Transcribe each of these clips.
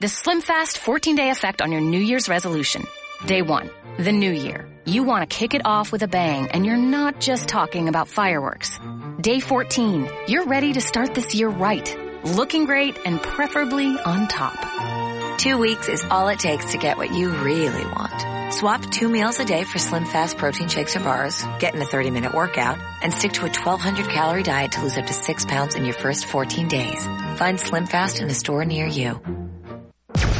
The Slim Fast 14 day effect on your New Year's resolution. Day one, the new year. You want to kick it off with a bang, and you're not just talking about fireworks. Day 14, you're ready to start this year right, looking great and preferably on top. Two weeks is all it takes to get what you really want. Swap two meals a day for Slim Fast protein shakes or bars, get in a 30 minute workout, and stick to a 1200 calorie diet to lose up to six pounds in your first 14 days. Find Slim Fast in a store near you.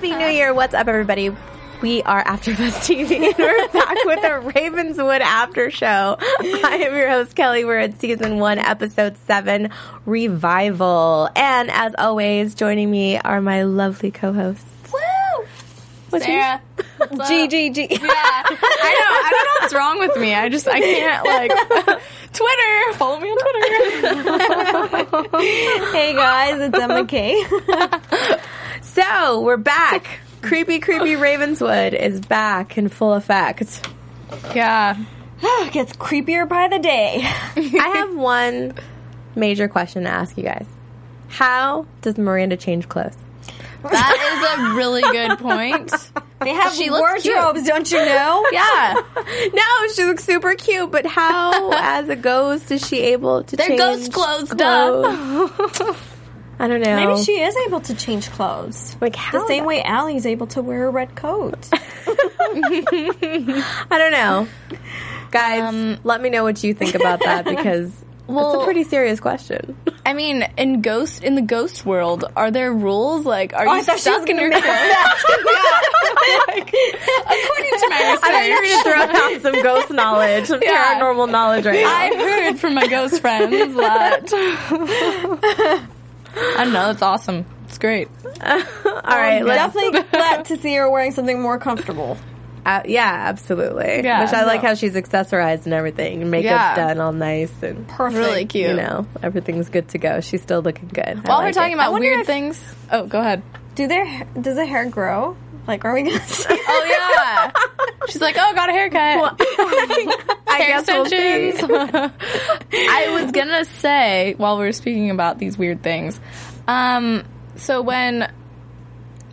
Happy New Year. What's up, everybody? We are AfterBuzz TV, and we're back with a Ravenswood After Show. I am your host, Kelly. We're at Season 1, Episode 7, Revival. And as always, joining me are my lovely co-hosts. Woo! What's Sarah. G, G, G. Yeah, I know. I don't know what's wrong with me. I just I can't like Twitter. Follow me on Twitter. hey guys, it's Emma K. so we're back. Creepy, creepy Ravenswood is back in full effect. yeah. gets creepier by the day. I have one major question to ask you guys. How does Miranda change clothes? That is a really good point. They have She looks wardrobes, don't you know? Yeah. No, she looks super cute, but how, as a ghost, is she able to They're change ghost clothes, duh. clothes? I don't know. Maybe she is able to change clothes. like how The same way Allie's able to wear a red coat. I don't know. Guys, Um, let me know what you think about that because it's a pretty serious question. I mean, in ghost in the ghost world, are there rules? Like, are I you thought she stuck was in gonna your make clothes? like, according to my I thought you were going to throw out some ghost knowledge, some Yeah. paranormal knowledge right now. I've heard from my ghost friends that. I don't know. That's awesome. It's great. All right, let's Definitely glad to see her wearing something more comfortable. Uh, yeah, absolutely. Yeah, Which I like how she's accessorized and everything, and makeup's Yeah. done all nice, and Perfect. Really cute. you know everything's good to go. She's still looking good. While like we're talking it. about weird if- things. Oh, go ahead. Do their does the hair grow? Like, are we gonna see? Oh yeah. She's like, oh, got a haircut. I Hair guess we'll see. I was gonna say while we were speaking about these weird things. Um, so when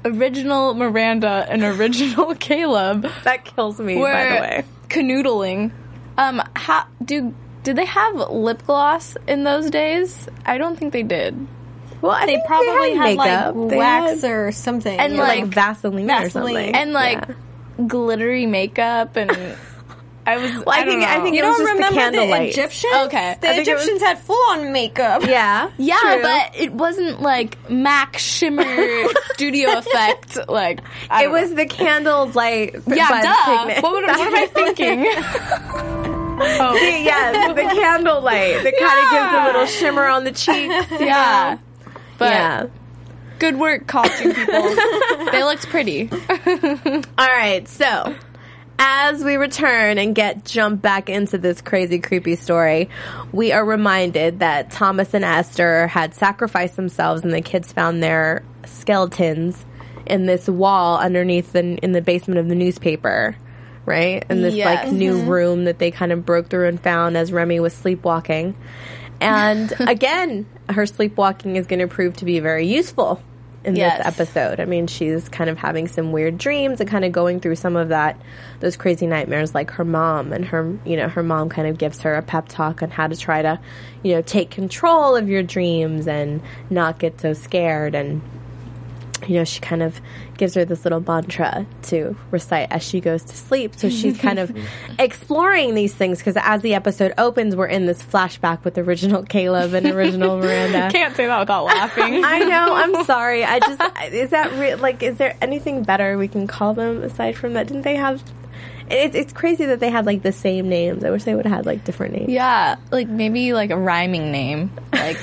original Miranda and original Caleb That kills me, were by the way. canoodling, um, how do did they have lip gloss in those days? I don't think they did. Well, I They think probably had had makeup. like They wax had, or something. And, Yeah. like, like, Vaseline, or something, And like Yeah. glittery makeup and I was. Well, I, I, don't think I think you it don't just remember the candlelight. the Egyptians? Okay. the I think it was- Egyptians had full on makeup. yeah, Yeah, true. but it wasn't like MAC shimmer studio effect. Like I it don't was know. the candlelight. yeah, duh. pigment. What, would, what am I thinking? oh, See, yeah, the candlelight that kind of gives a little shimmer on the cheeks. you yeah. know? But yeah. good work, costume people. they looked pretty. All right, so as we return and get jumped back into this crazy, creepy story, we are reminded that Thomas and Esther had sacrificed themselves, and the kids found their skeletons in this wall underneath the in the basement of the newspaper. Right, in this like Yes. new mm-hmm. room that they kind of broke through and found as Remy was sleepwalking. And again, her sleepwalking is going to prove to be very useful in Yes. this episode. I mean, she's kind of having some weird dreams and kind of going through some of that, those crazy nightmares like her mom and her, you know, her mom kind of gives her a pep talk on how to try to, you know, take control of your dreams and not get so scared. And you know, she kind of gives her this little mantra to recite as she goes to sleep. So she's kind of exploring these things because as the episode opens, we're in this flashback with original Caleb and original Miranda. I can't say that without laughing. I know. I'm sorry. I just is that re- like is there anything better we can call them aside from that? Didn't they have? It's it's crazy that they had like the same names. I wish they would have had like different names. yeah, like maybe like a rhyming name. Like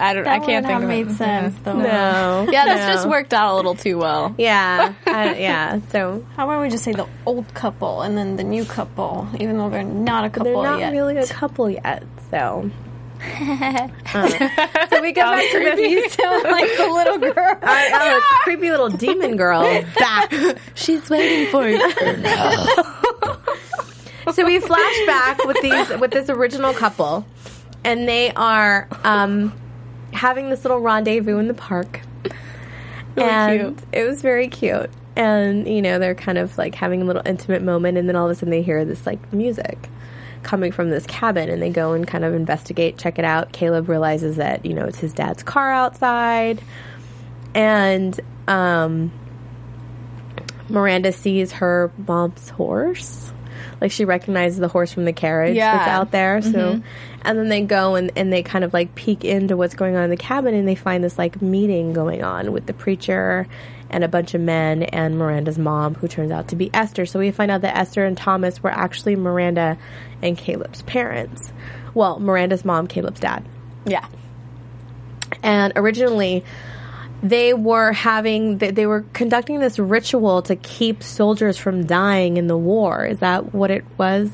I don't. I can't would think have of made it. sense though. No. Yeah, this No. just worked out a little too well. Yeah. I, yeah. So How about we just say the old couple and then the new couple, even though they're not a couple they're not yet. really a couple yet. So. Uh, so we go back to the you sound like the little girl. our, our creepy little demon girl back. She's waiting for you. so we flash back with these with this original couple, and they are um, having this little rendezvous in the park. and cute. it was very cute. And you know they're kind of like having a little intimate moment, and then all of a sudden they hear this like music coming from this cabin, and they go and kind of investigate, check it out. Caleb realizes that you know it's his dad's car outside, and um, Miranda sees her mom's horse. Like she recognizes the horse from the carriage Yeah. that's out there. So, mm-hmm. and then they go and, and they kind of like peek into what's going on in the cabin and they find this like meeting going on with the preacher and a bunch of men and Miranda's mom, who turns out to be Esther. So we find out that Esther and Thomas were actually Miranda and Caleb's parents. Well, Miranda's mom, Caleb's dad. Yeah. And originally, they were having they were conducting this ritual to keep soldiers from dying in the war. Is that what it was?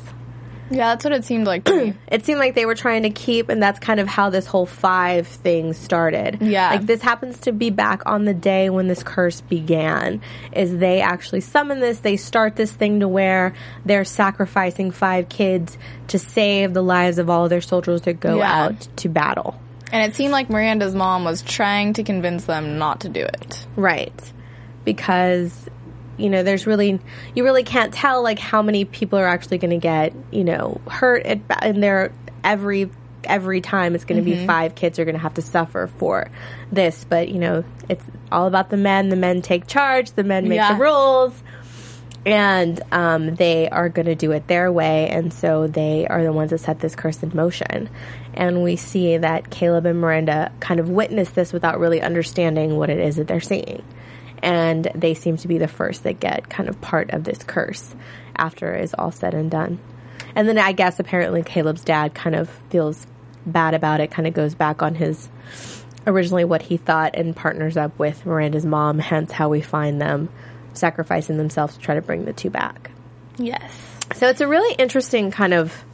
Yeah, that's what it seemed like to me. It seemed like they were trying to keep, and that's kind of how this whole five thing started. Yeah. Like this happens to be back on the day when this curse began. Is they actually summon this, they start this thing to where they're sacrificing five kids to save the lives of all their soldiers that go Yeah. out to battle. And it seemed like Miranda's mom was trying to convince them not to do it. Right. Because you know, there's really you really can't tell like how many people are actually going to get, you know, hurt at, and there every every time it's going to be mm-hmm. five kids are going to have to suffer for this, but you know, it's all about the men. The men take charge, the men make Yeah. the rules. And um, they are going to do it their way, and so they are the ones that set this curse in motion. And we see that Caleb and Miranda kind of witness this without really understanding what it is that they're seeing and they seem to be the first that get kind of part of this curse after it's all said and done. And then I guess apparently Caleb's dad kind of feels bad about it, kind of goes back on his originally what he thought and partners up with Miranda's mom, hence how we find them sacrificing themselves to try to bring the two back. Yes. So it's a really interesting kind of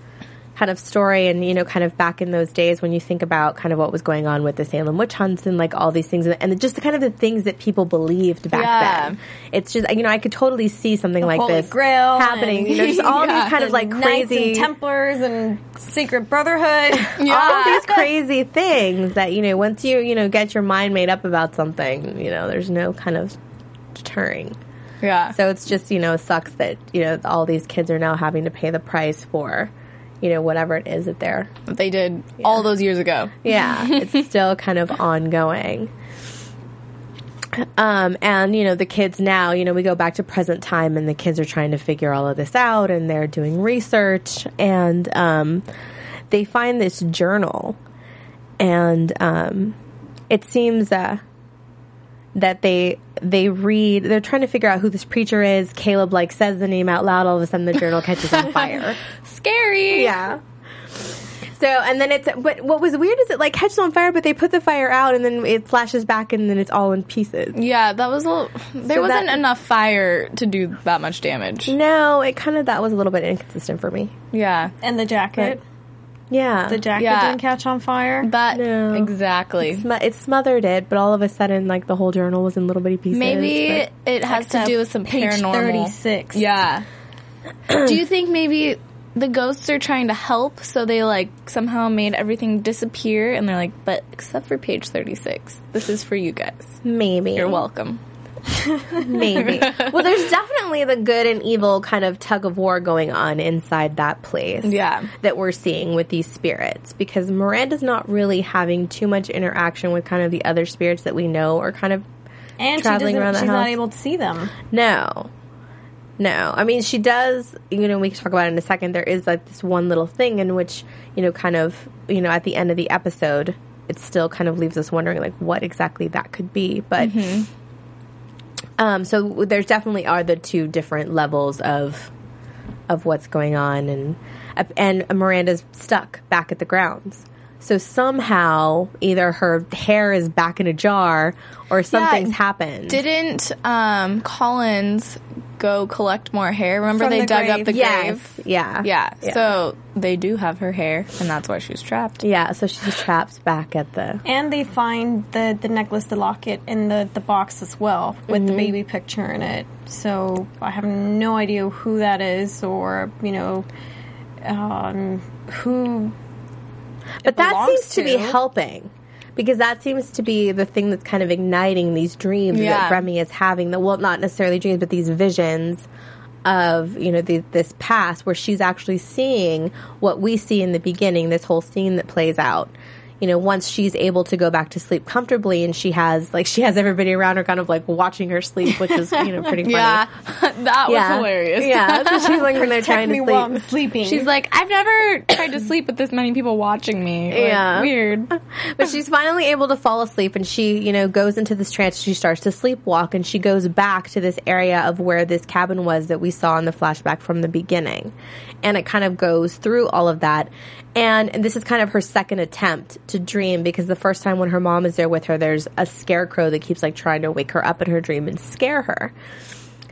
kind of story and you know kind of back in those days when you think about kind of what was going on with the Salem witch hunts and like all these things and, and just the kind of the things that people believed back Yeah. then. It's just you know I could totally see something like Holy this Grail happening. and- You know, just all Yeah. these kind of like crazy and Templars and Secret Brotherhood. all these crazy things that you know once you you know get your mind made up about something, you know, there's no kind of deterring. Yeah. So it's just, you know, it sucks that, you know, all these kids are now having to pay the price for, you know, whatever it is that they're, they did all those years ago. yeah, it's still kind of ongoing. Um, and, you know, the kids now, you know, we go back to present time and the kids are trying to figure all of this out and they're doing research and, um, they find this journal and, um, it seems, uh, that they they read they're trying to figure out who this preacher is caleb like says the name out loud all of a sudden the journal catches on fire Scary. yeah so and then it's but what was weird is it like catches on fire but they put the fire out and then it flashes back and then it's all in pieces Yeah, that was a little, there So wasn't that- enough fire to do that much damage. no it kind of that was a little bit inconsistent for me Yeah. and the jacket. Yeah The jacket Yeah. didn't catch on fire. That No. exactly. Smo- it smothered it but all of a sudden like the whole journal was in little bitty pieces Maybe but- it has to do with some page paranormal. 36. Yeah. do you think maybe the ghosts are trying to help, so they like somehow made everything disappear, and they're like, but except for page thirty six, this is for you guys. maybe You're welcome. Maybe. well, there's definitely the good and evil kind of tug of war going on inside that place. Yeah. That we're seeing with these spirits because Miranda's not really having too much interaction with kind of the other spirits that we know are kind of And Traveling around the she's not able to see them. no. No. I mean, she does, you know, we can talk about it in a second. There is like this one little thing in which, you know, kind of, you know, at the end of the episode, it still kind of leaves us wondering like what exactly that could be. But mm-hmm. Um so there's definitely are the two different levels of of what's going on and and Miranda's stuck back at the grounds. So somehow either her hair is back in a jar or something's happened. Didn't um, Collins go collect more hair? Remember From they the dug up the yes. grave? Yeah. Yeah. Yeah. So they do have her hair, and that's why she's trapped. Yeah, so she's trapped back at the And they find the, the necklace, the locket in the, the box as well with Mm-hmm. the baby picture in it. So I have no idea who that is or, you know, um, who. But that seems to be helping because that seems to be the thing that's kind of igniting these dreams Yeah. that Remy is having. That well, not necessarily dreams, but these visions of you know the, this past where she's actually seeing what we see in the beginning. This whole scene that plays out. You know, once she's able to go back to sleep comfortably, and she has like she has everybody around her, kind of like watching her sleep, which is you know pretty funny. Yeah, that was hilarious. Yeah, so she's like when they're trying to me sleep. while I'm sleeping. She's like, I've never tried to sleep with this many people watching me. Like, Yeah. weird. But she's finally able to fall asleep and she, you know, goes into this trance. She starts to sleepwalk and she goes back to this area of where this cabin was that we saw in the flashback from the beginning. And it kind of goes through all of that. And, and this is kind of her second attempt to dream because the first time when her mom is there with her, there's a scarecrow that keeps like trying to wake her up in her dream and scare her.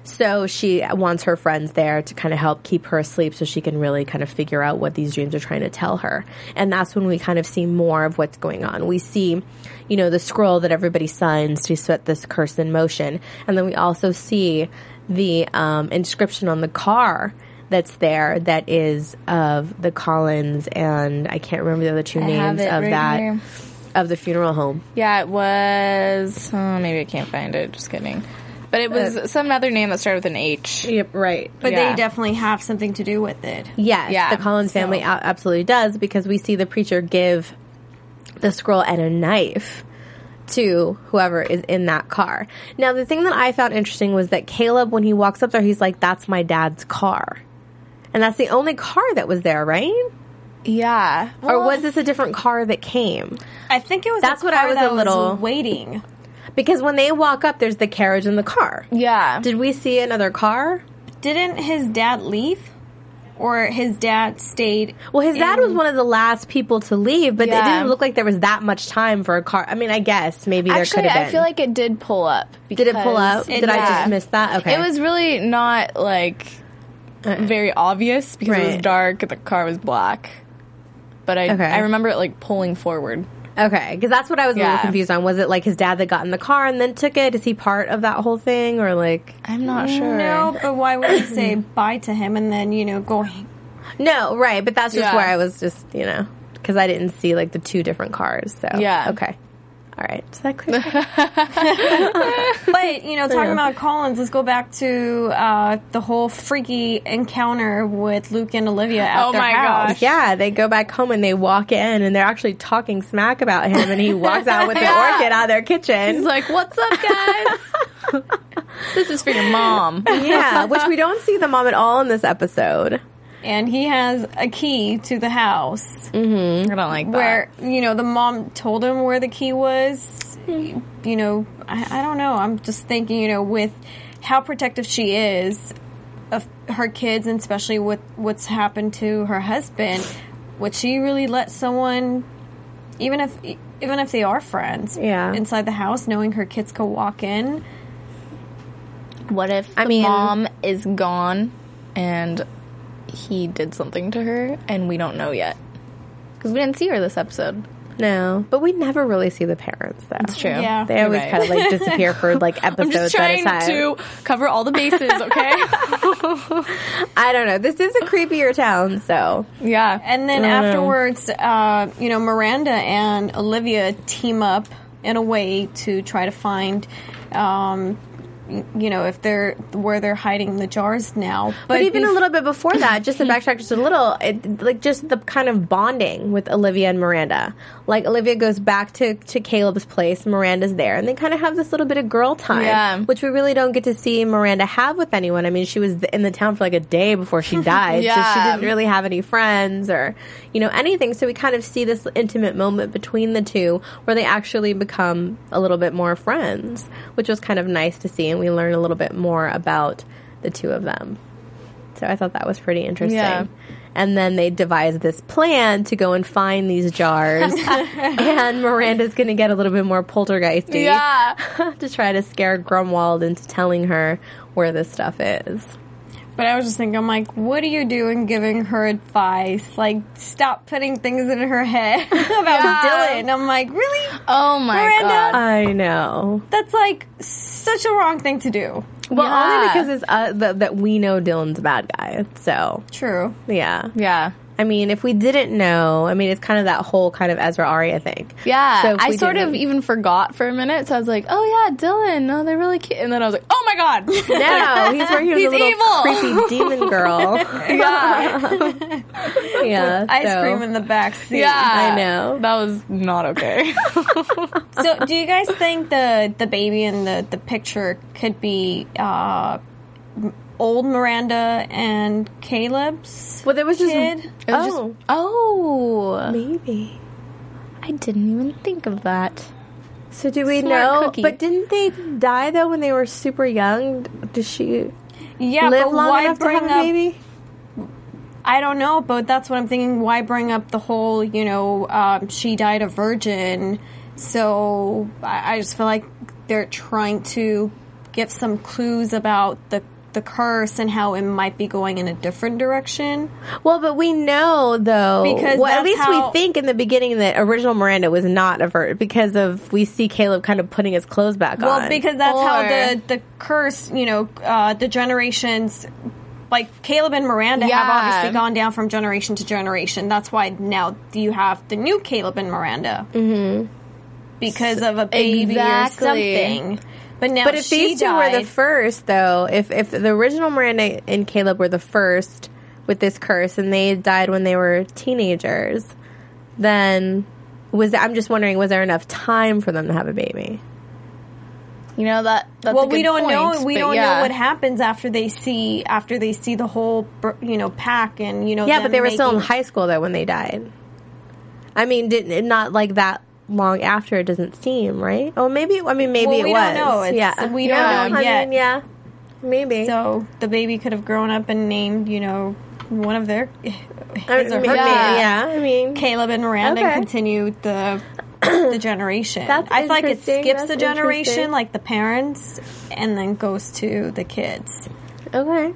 So she wants her friends there to kind of help keep her asleep so she can really kind of figure out what these dreams are trying to tell her. And that's when we kind of see more of what's going on. We see, you know, the scroll that everybody signs to set this curse in motion. And then we also see the um, inscription on the car that's there that is of the Collins and I can't remember the other two I names of right that here. of the funeral home. Yeah, it was. Oh, maybe I can't find it. Just kidding. But it was uh, some other name that started with an H. Yep, right. but yeah. they definitely have something to do with it. Yes, Yeah, the Collins family a- absolutely does because we see the preacher give the scroll and a knife to whoever is in that car. Now, the thing that I found interesting was that Caleb, when he walks up there, he's like, "That's my dad's car," and that's the only car that was there, right? Yeah. or was this a different car that came? I think it was. That's a what I was a little- waiting. Because when they walk up, there's the carriage and the car. Yeah. Did we see another car? Didn't his dad leave, or his dad stayed? Well, his dad was one of the last people to leave, but it didn't look like there was that much time for a car. I mean, I guess maybe there could have been. I feel like it did pull up. Did it pull up? because- Did I just miss that? Okay. It was really not like very obvious because it was dark the car was black. But I Okay. I remember it like pulling forward. okay because that's what I was a little confused on. Was it like his dad that got in the car and then took it? Is he part of that whole thing, or like I'm not sure. No, but why would he say bye to him and then you know go? no? Right, but that's just Yeah. where I was just you know because I didn't see like the two different cars. So Yeah. okay, all right. Is that clear? But you know, talking about Collins, let's go back to uh, the whole freaky encounter with Luke and Olivia at Oh their my house. gosh. Yeah, they go back home and they walk in and they're actually talking smack about him, and he walks out with the Yeah. orchid out of their kitchen. He's like, "What's up, guys? this is for your mom." yeah, which we don't see the mom at all in this episode. And he has a key to the house mm-hmm. I don't like that. where you know the mom told him where the key was. You know, I, I don't know. I'm just thinking, you know, with how protective she is of her kids, and especially with what's happened to her husband, would she really let someone, even if even if they are friends, Yeah. inside the house, knowing her kids could walk in? What if I the mean- mom is gone and he did something to her and we don't know yet? Because we didn't see her this episode. No, but we never really see the parents though. It's true. Yeah. They always right. kind of like disappear for like episodes. I'm episodes just trying at a time. to cover all the bases, okay? I don't know. This is a creepier town, so yeah. And then I don't know. afterwards, uh, you know, Miranda and Olivia team up in a way to try to find um, you know, if they're where they're hiding the jars now. But, even bef- a little bit before that, just to backtrack just a little, it, like just the kind of bonding with Olivia and Miranda. Like Olivia goes back to, to Caleb's place, Miranda's there, and they kind of have this little bit of girl time, Yeah. which we really don't get to see Miranda have with anyone. I mean, she was in the town for like a day before she died, so she didn't really have any friends or, you know, anything. So we kind of see this intimate moment between the two where they actually become a little bit more friends, which was kind of nice to see, and we learn a little bit more about the two of them. So I thought that was pretty interesting. Yeah. And then they devise this plan to go and find these jars, and Miranda's going to get a little bit more poltergeisty Yeah. to try to scare Grunwald into telling her where this stuff is. But I was just thinking, I'm like, what are you doing giving her advice? Like, stop putting things in her head about Dillon. I'm like, really? Oh my Miranda? god. I know. That's like such a wrong thing to do. Well, Yeah. only because it's uh, that, that we know Dillon's a bad guy. So True. yeah, Yeah. I mean, if we didn't know, I mean, it's kind of that whole kind of Ezra Aria thing. Yeah, So I sort of even forgot for a minute. So I was like, "Oh yeah, Dillon. No, they're really cute." And then I was like, "Oh my god, No, he's working with He's a little evil. creepy demon girl. yeah, yeah, Ice so- cream in the back seat. yeah." I know. that was not okay. So, do you guys think the the baby in the the picture could be uh, old Miranda and Caleb's? Well, there was just Kid? It was oh, just, oh, maybe. I didn't even think of that. So do we Smart know? cookie. But didn't they die though when they were super young? Does she Yeah, live but long why enough to have a up? baby? I don't know, but that's what I'm thinking. Why bring up the whole, you know, um, she died a virgin? So I, I just feel like they're trying to give some clues about the the curse and how it might be going in a different direction. Well, but we know though Because well, at least how- we think in the beginning that original Miranda was not a virgin because of we see Caleb kind of putting his clothes back Well, on. Well, because that's how the the curse, you know, uh, the generations. Like Caleb and Miranda have obviously gone down from generation to generation. That's why now you have the new Caleb and Miranda. Mm-hmm. Because of a baby Exactly. or something. But now But if she these two died, were the first, though, if if the original Miranda and Caleb were the first with this curse, and they died when they were teenagers, then was I'm just wondering, was there enough time for them to have a baby? You know that. That's well, a we don't know. We don't yeah. know what happens after they see after they see the whole, you know, pack and you know. Yeah, them but they were still in high school though when they died. I mean, did not like that long after. It doesn't seem right. Oh, maybe. I mean, maybe Well, it we was. don't know. It's- yeah, we don't Yeah, know I yet. mean, yeah, maybe. So the baby could have grown up and named, you know, one of their his I or her yeah. yeah, I mean, Caleb and Miranda Okay. continue the the generation. That's I feel like it skips That's the generation, like the parents, and then goes to the kids. okay.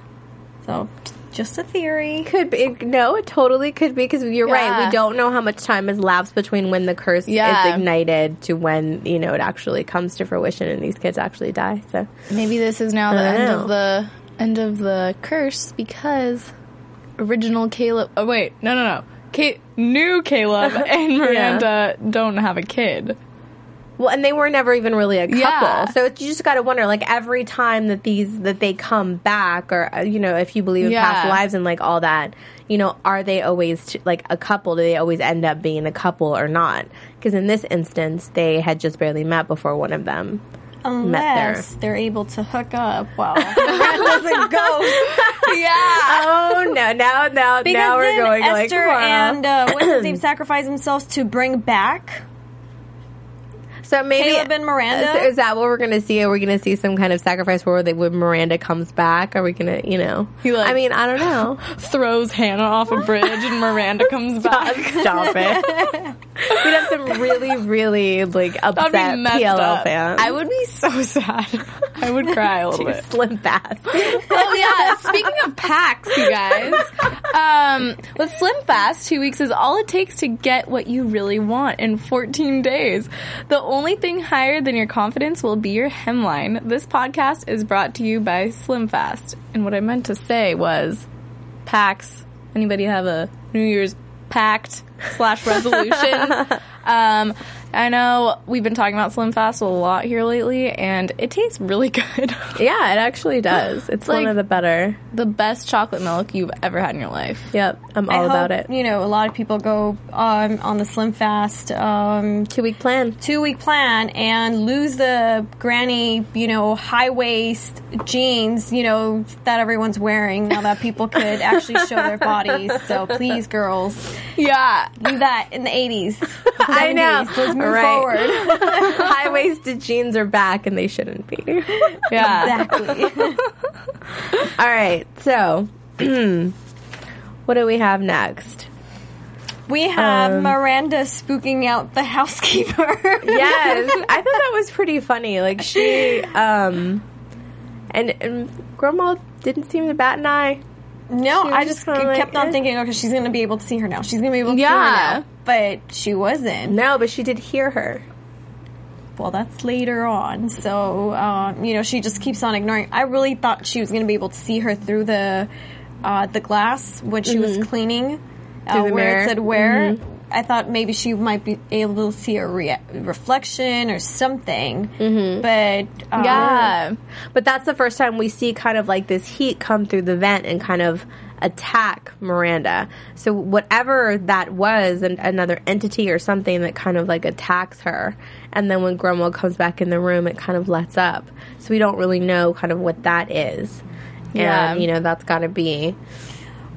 So just a theory. Could be. No, it totally could be because you're right. We don't know how much time has lapsed between when the curse Yeah. is ignited to when you know it actually comes to fruition and these kids actually die. So Maybe this is now the end know. of the end of the curse because original Caleb. Oh wait, no, no, no. Kate, new Caleb and Miranda don't have a kid. Well, and they were never even really a couple. Yeah. So it's, you just got to wonder, like every time that these that they come back, or uh, you know, if you believe in past lives and like all that, you know, are they always t- like a couple? Do they always end up being a couple or not? Because in this instance, they had just barely met before one of them. Unless they're able to hook up while Miranda's a ghost. Yeah. Oh no! Now, now, Because now we're then going Esther like, wow. and uh, what's his name sacrifice themselves to bring back So maybe Caleb and Miranda? Is, is that what we're going to see? Are we going to see some kind of sacrifice where they, when Miranda comes back? Are we going to, you know? Like- I mean, I don't know. Throws Hanna off a bridge and Miranda comes back. Stop it. We'd have some really, really like upset PLL up. fans. I would be so sad. I would cry a little bit. Slim fast. oh yeah. Speaking of packs, you guys, um, with Slim Fast, two weeks is all it takes to get what you really want in 14 days. The only thing higher than your confidence will be your hemline. This podcast is brought to you by Slim Fast, and what I meant to say was packs. Anybody have a New Year's pact slash resolution? um, I know we've been talking about Slim Fast a lot here lately, and it tastes really good. Yeah, it actually does. It's one of the better. the best chocolate milk you've ever had in your life. Yep, I'm I all about hope, it. You know, a lot of people go um, on the Slim Fast um, Two week plan. two week plan and lose the granny, you know, high waist jeans, you know, that everyone's wearing now that people could actually show their bodies. So please, girls, Yeah. Leave that in the 80s. I know. Let's move Right. forward. High waisted jeans are back, and they shouldn't be. Yeah. exactly. all right, so what do we have next? We have Um, Miranda spooking out the housekeeper. yes, I thought that was pretty funny. Like she, um, and, and Grandma didn't seem to bat an eye. No, I just kinda like, kept on eh. thinking, okay, she's going to be able to see her now. She's going to be able to see Yeah. her now. But she wasn't. No, but she did hear her. Well, that's later on. So, um, you know, she just keeps on ignoring. I really thought she was going to be able to see her through the uh, the glass when she was cleaning, uh, Mm-hmm. Where mirror. Mm-hmm. it said where. I thought maybe she might be able to see a rea- reflection or something. Mm-hmm. But uh, Yeah. But that's the first time we see kind of like this heat come through the vent and kind of attack Miranda. So whatever that was, an, another entity or something that kind of like attacks her. And then when Grandma comes back in the room, it kind of lets up. So we don't really know kind of what that is. Yeah. And, you know, that's got to be.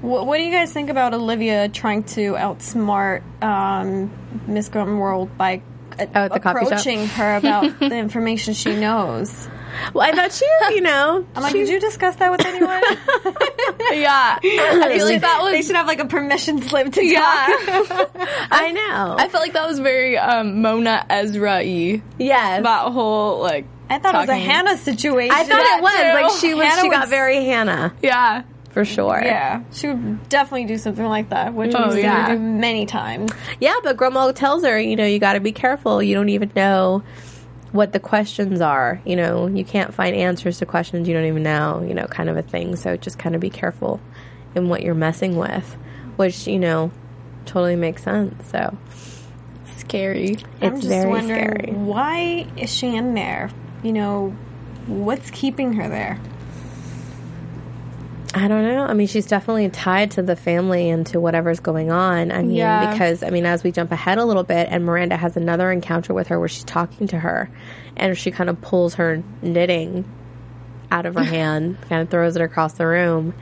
What, what do you guys think about Olivia trying to outsmart um, Miss Grunwald by uh, Oh, at the coffee shop? approaching her about the information she knows? Well, I thought she, you know. I'm like, she- did you discuss that with anyone? Yeah. I feel like that was. They should have like a permission slip to Yeah. talk. I know. I felt like that was very um, Mona Ezra y. yes. That whole, like. I thought it was a Hanna situation. I thought it was. too. Like she was, Hanna she got very Hanna. Yeah. For sure. Yeah, she would definitely do something like that, which Oh, we've seen yeah. her do many times. Yeah, but Grandma tells her, you know, you got to be careful. You don't even know what the questions are. You know, you can't find answers to questions you don't even know, you know, kind of a thing. So just kind of be careful in what you're messing with, which, you know, totally makes sense. So Scary. I'm it's just very wondering scary. why is she in there? You know, what's keeping her there? I don't know. I mean, she's definitely tied to the family and to whatever's going on. I mean, Yeah. because, I mean, as we jump ahead a little bit, and Miranda has another encounter with her where she's talking to her, and she kind of pulls her knitting out of her hand, kind of throws it across the room.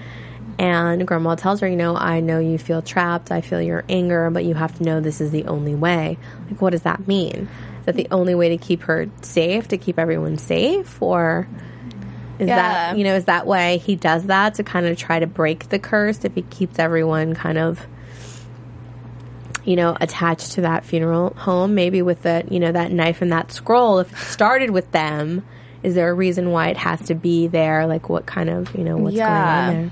And Grandma tells her, you know, I know you feel trapped. I feel your anger, but you have to know this is the only way. Like, what does that mean? Is that the only way to keep her safe, to keep everyone safe? Or is Yeah. that, you know, is that way he does that to kind of try to break the curse if he keeps everyone kind of, you know, attached to that funeral home? Maybe with the, you know, that knife and that scroll, if it started with them, is there a reason why it has to be there? Like, what kind of, you know, what's Yeah. going on there?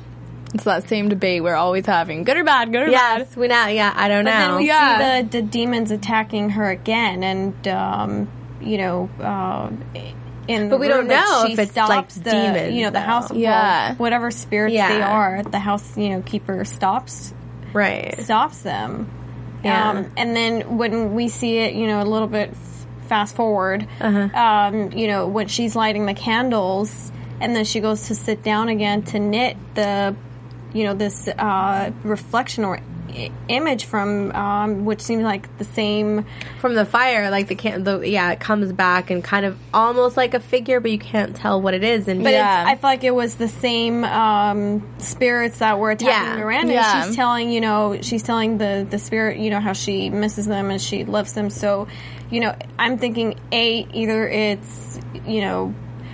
It's that same debate we're always having. Good or bad? Good or bad? Yes, we know. Yeah, I don't But then know. we Yeah. see the, the demons attacking her again, and um, you know, uh, in But the we don't room, like, know she if it's, stops like, the, demons, You know, the though. house, well, Yeah. whatever spirits Yeah. they are, the house, you know, keeper stops right. stops them. Yeah. Um, and then when we see it, you know, a little bit f- fast forward, Uh-huh. um, you know, when she's lighting the candles, and then she goes to sit down again to knit the, you know, this uh, reflection or I- image from, um, which seems like the same. From the fire, like the can, the yeah, it comes back and kind of almost like a figure, but you can't tell what it is. And But Yeah. it's, I feel like it was the same um, spirits that were attacking Yeah. Miranda. Yeah. She's telling, you know, she's telling the the spirit, you know, how she misses them and she loves them. So, you know, I'm thinking a either it's, you know,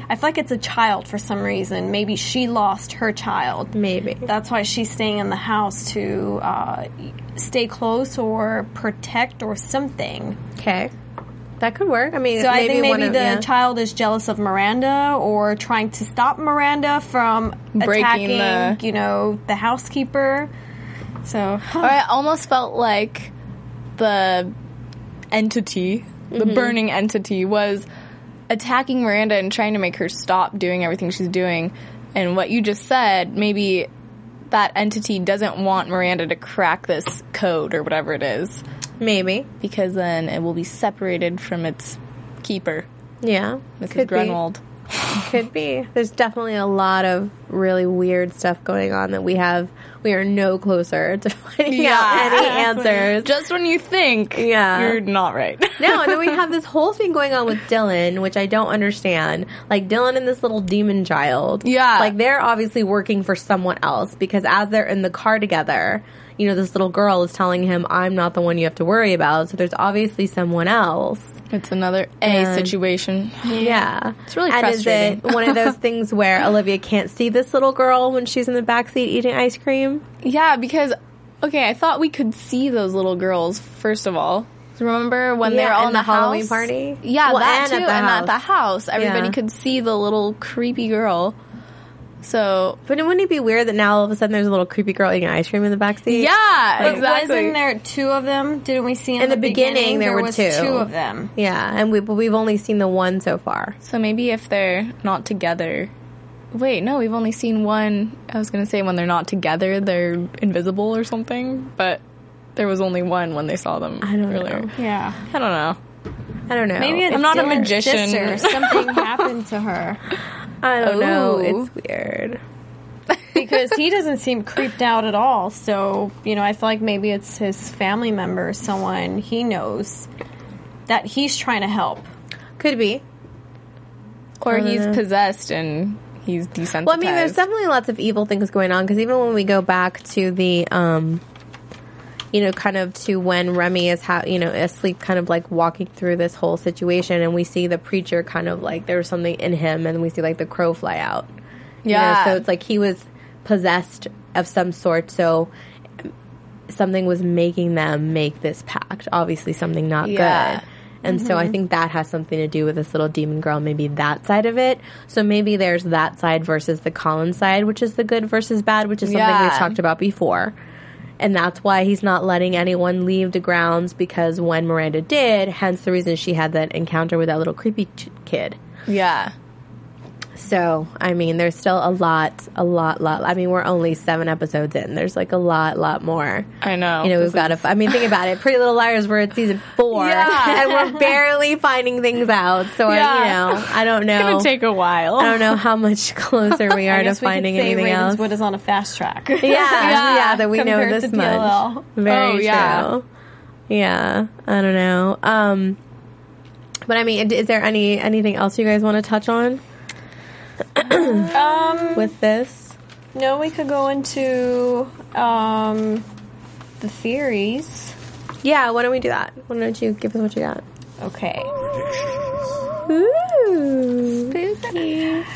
I feel like it's a child for some reason. Maybe she lost her child. maybe That's why she's staying in the house to uh, stay close or protect or something. okay, that could work. I mean, So I think maybe of- the yeah. child is jealous of Miranda or trying to stop Miranda from Breaking attacking, the- you know, the housekeeper. So Or I almost felt like the entity, the burning entity, was attacking Miranda and trying to make her stop doing everything she's doing. And what you just said, maybe that entity doesn't want Miranda to crack this code or whatever it is. Maybe. because then it will be separated from its keeper, Yeah. Mrs. Could be. Could be. There's definitely a lot of really weird stuff going on that we have. We are no closer to finding out any answers. Just when you think Yeah. you're not right. no, and then we have this whole thing going on with Dillon, which I don't understand. Like Dillon and this little demon child. Yeah. Like they're obviously working for someone else because as they're in the car together, you know, this little girl is telling him, I'm not the one you have to worry about. So there's obviously someone else. it's another A And- situation. Yeah. It's really and frustrating. is it one of those things where Olivia can't see this little girl when she's in the backseat eating ice cream? Yeah, because okay, I thought we could see those little girls first of all. Remember when they Yeah, were all in in the the, Halloween house? party? Yeah, Well, that and too, at the and house. at the house, everybody Yeah. could see the little creepy girl. So But wouldn't it be weird that now all of a sudden there's a little creepy girl eating ice cream in the backseat? yeah, But exactly. wasn't there two of them? Didn't we see in, In the beginning, there were was two. two of them. Yeah, and we, but we've only seen the one so far. So maybe if they're not together. Wait, no, we've only seen one. I was gonna say when they're not together, they're invisible or something, but there was only one when they saw them I don't earlier. know. Yeah. I don't know. I don't know. Maybe it's I'm not a magician. Sister. Something happened to her I don't know. It's weird. because he doesn't seem creeped out at all. So you know, I feel like maybe it's his family member, someone he knows that he's trying to help. Could be. Or he's Uh. possessed and he's desensitized. Well, I mean, there's definitely lots of evil things going on because even when we go back to the, um, you know, kind of to when Remy is, ha- you know, asleep, kind of like walking through this whole situation, and we see the preacher kind of like there's something in him, and we see like the crow fly out. You know, Yeah. so it's like he was possessed of some sort. So something was making them make this pact. Obviously, something not Yeah. good. And so I mm-hmm. think that has something to do with this little demon girl, maybe that side of it. So maybe there's that side versus the Colin side, which is the good versus bad, which is something we've talked about before. And that's why he's not letting anyone leave the grounds because when Miranda did, hence the reason she had that encounter with that little creepy ch- kid. yeah. So, I mean, there's still a lot, a lot, lot. I mean, we're only seven episodes in. There's like a lot, lot more. I know. You know, we've got to. I mean, think about it. Pretty Little Liars. We're at season four, Yeah. and we're barely finding things out. So, I, Yeah. you know, I don't know. It's know. gonna take a while. I don't know how much closer we are to we finding say anything else. Ravenswood is on a fast track. Yeah, yeah, that we know this to much. Very Oh, yeah. true. Yeah, I don't know. Um, but I mean, is there any anything else you guys want to touch on Um, with this? no, we could go into um, the theories. Yeah, why don't we do that? Why don't you give us what you got? Okay. Ooh.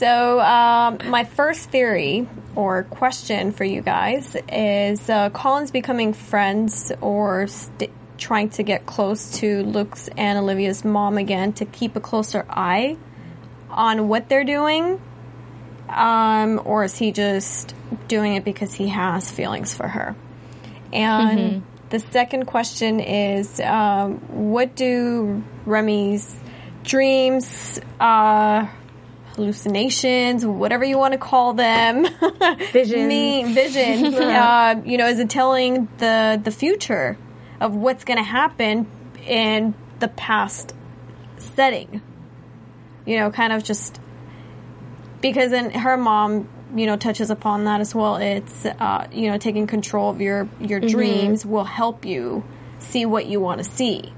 So, um, my first theory or question for you guys is uh, Collins becoming friends or st- trying to get close to Luke's and Olivia's mom again to keep a closer eye on what they're doing? Um, or is he just doing it because he has feelings for her? And the second question is um, what do Remy's dreams, uh, hallucinations, whatever you want to call them, Visions. mean vision. uh, you know, is it telling the the future of what's going to happen in the past setting? You know, kind of just because then her mom, you know, touches upon that as well. It's uh, you know, taking control of your your dreams will help you see what you want to see.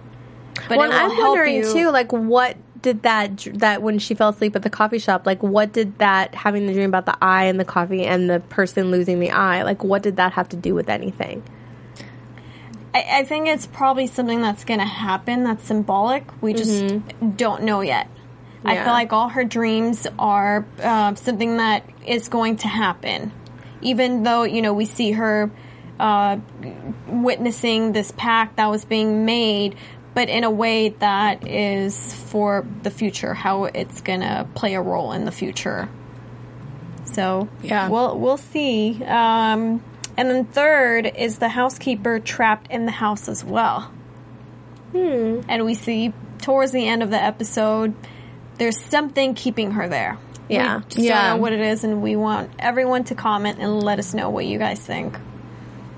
But well, it and will I'm wondering you- too, like what did that that when she fell asleep at the coffee shop, like what did that having the dream about the eye and the coffee and the person losing the eye, like what did that have to do with anything? I, I think it's probably something that's going to happen that's symbolic. We just don't know yet. I feel like all her dreams are uh, something that is going to happen. Even though, you know, we see her uh, witnessing this pact that was being made, but in a way that is for the future, how it's going to play a role in the future. So Yeah. we'll we'll see. Um, and then third is the housekeeper trapped in the house as well. Hmm. And we see towards the end of the episode, there's something keeping her there. Yeah. we just Yeah. don't know what it is, and we want everyone to comment and let us know what you guys think.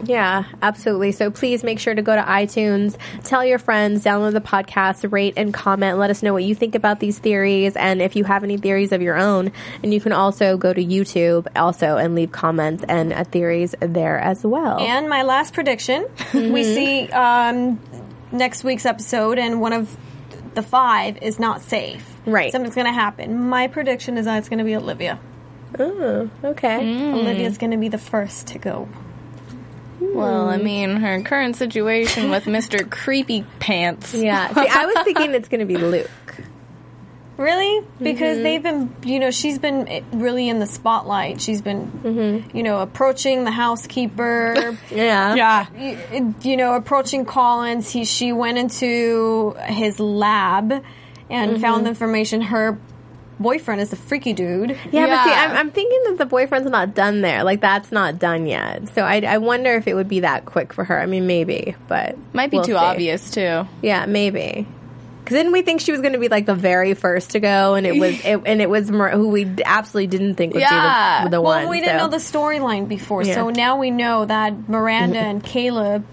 Yeah, absolutely. So please make sure to go to iTunes, tell your friends, download the podcast, rate and comment. Let us know what you think about these theories and if you have any theories of your own. And you can also go to YouTube also and leave comments and uh, theories there as well. And my last prediction, we see um, next week's episode, and one of the five is not safe. Right. Something's going to happen. My prediction is that it's going to be Olivia. oh, okay. Mm. Olivia's going to be the first to go. Well, I mean, her current situation with Mr. Creepy Pants. Yeah. See, I was thinking it's going to be Luke. Really? Because mm-hmm. they've been, you know, she's been eh, really in the spotlight. She's been, mm-hmm. you know, approaching the housekeeper. Yeah. Yeah. y- eh, you know, approaching Collins. He she went into his lab and mm-hmm. found the information. Her boyfriend is a freaky dude. Yeah, but see, I'm, I'm thinking that the boyfriend's not done there. Like, that's not done yet. So I, I wonder if it would be that quick for her. I mean, maybe, but. Might be we'll too see. obvious, too. Yeah, maybe. Because didn't we think she was going to be like the very first to go, and it was, it, and it was Mar- who we absolutely didn't think would Yeah. be the, the Well, one. we didn't so. know the storyline before, Yeah. so now we know that Miranda and Caleb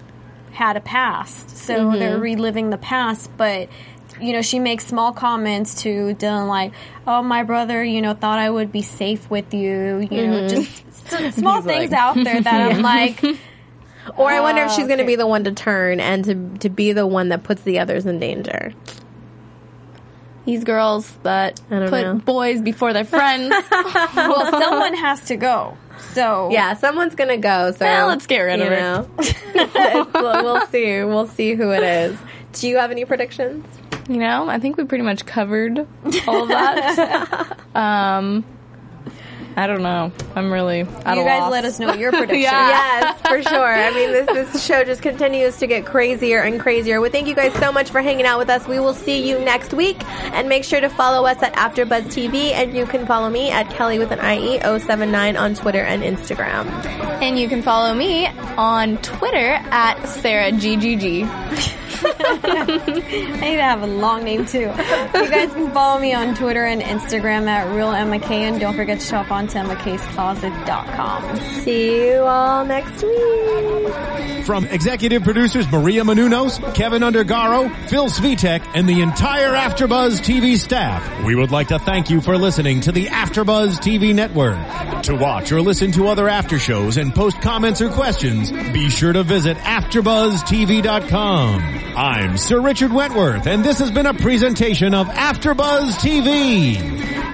had a past. So Mm-hmm. they're reliving the past, but you know, she makes small comments to Dillon like, "Oh, my brother, you know, thought I would be safe with you." You know, Mm-hmm. just s- small things out there that I'm like, Or I wonder if she's going to be the one to turn and to to be the one that puts the others in danger. These girls that put know. boys before their friends. well, someone has to go. So Yeah, someone's going to go. So Well, let's get rid of you her. know. It's- we'll see. We'll see who it is. Do you have any predictions? you know, I think we pretty much covered all of that. um, I don't know. I'm really you guys loss. let us know your prediction. Yes, for sure. I mean, this this show just continues to get crazier and crazier. Well, thank you guys so much for hanging out with us. We will see you next week, and make sure to follow us at AfterBuzz TV, and you can follow me at Kelly with an IE 079 on Twitter and Instagram. And you can follow me on Twitter at Sarah GGG. I need to have a long name too. You guys can follow me on Twitter and Instagram at Real Emma K, and don't forget to shop on to EmmaK'sCloset.com. See you all next week. From executive producers Maria Menounos, Keven Undergaro, Phil Svitek, and the entire Afterbuzz TV staff, we would like to thank you for listening to the Afterbuzz TV network. To watch or listen to other after shows and post comments or questions, be sure to visit AfterBuzzTV.com. I'm Sir Richard Wentworth, and this has been a presentation of Afterbuzz TV.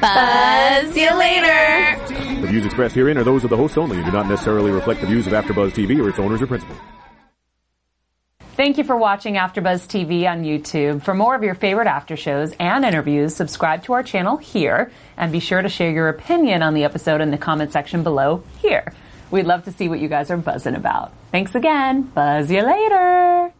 Buzz you later. The views expressed herein are those of the hosts only and do not necessarily reflect the views of AfterBuzz TV or its owners or principals. Thank you for watching AfterBuzz TV on YouTube. For more of your favorite after shows and interviews, subscribe to our channel here, and be sure to share your opinion on the episode in the comment section below here. We'd love to see what you guys are buzzing about. Thanks again. Buzz you later.